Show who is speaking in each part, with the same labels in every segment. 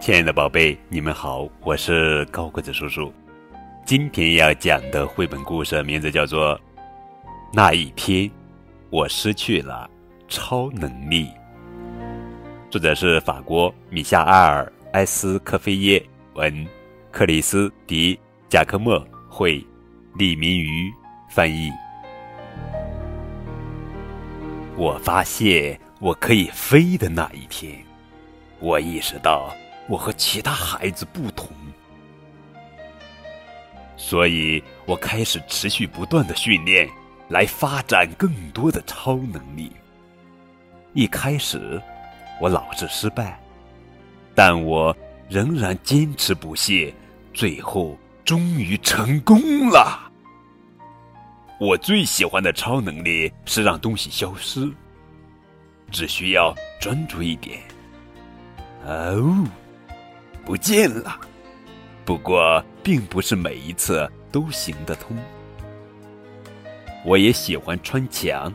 Speaker 1: 亲爱的宝贝，你们好，我是高个子叔叔。今天要讲的绘本故事名字叫做《那一天我失去了超能力》，作者是法国米夏埃尔·埃斯科菲耶文，克里斯·迪·贾科莫绘，李明瑜翻译。我发现我可以飞的那一天，我意识到我和其他孩子不同，所以我开始持续不断的训练，来发展更多的超能力。一开始，我老是失败，但我仍然坚持不懈，最后终于成功了。我最喜欢的超能力是让东西消失，只需要专注一点。哦，不见了。不过，并不是每一次都行得通。我也喜欢穿墙，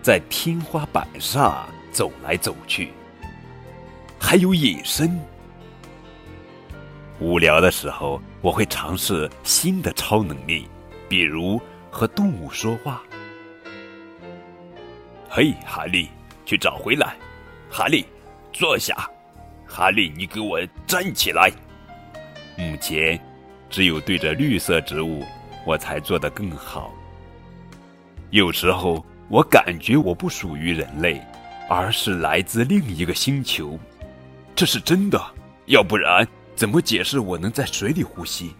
Speaker 1: 在天花板上走来走去，还有隐身。无聊的时候，我会尝试新的超能力，比如。和动物说话。嘿，哈利，去找回来。哈利，坐下。哈利，你给我站起来。目前，只有对着绿色植物，我才做得更好。有时候，我感觉我不属于人类，而是来自另一个星球。这是真的。要不然，怎么解释我能在水里呼吸？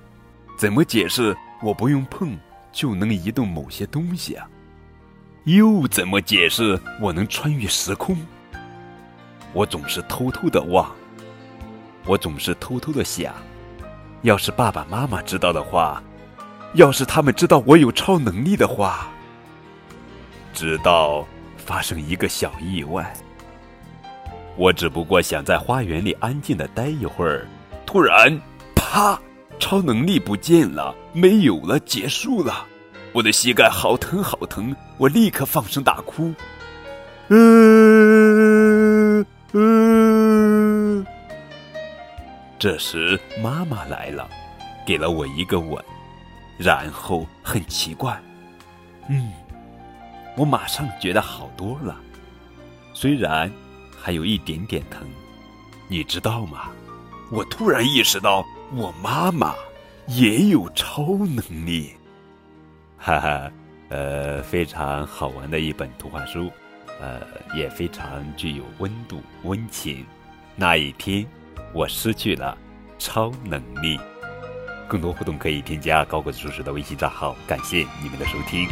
Speaker 1: 怎么解释我不用碰？就能移动某些东西啊？又怎么解释我能穿越时空？我总是偷偷的望，我总是偷偷的想，要是爸爸妈妈知道的话，要是他们知道我有超能力的话，直到发生一个小意外。我只不过想在花园里安静的待一会儿，突然，啪！超能力不见了，没有了，结束了。我的膝盖好疼，好疼！我立刻放声大哭。嗯嗯。这时妈妈来了，给了我一个吻，然后很奇怪，嗯，我马上觉得好多了，虽然还有一点点疼，你知道吗？我突然意识到。我妈妈也有超能力，哈哈，呃，非常好玩的一本图画书，呃，也非常具有温度、温情。那一天，我失去了超能力。更多互动可以添加高个子叔叔的微信账号。感谢你们的收听。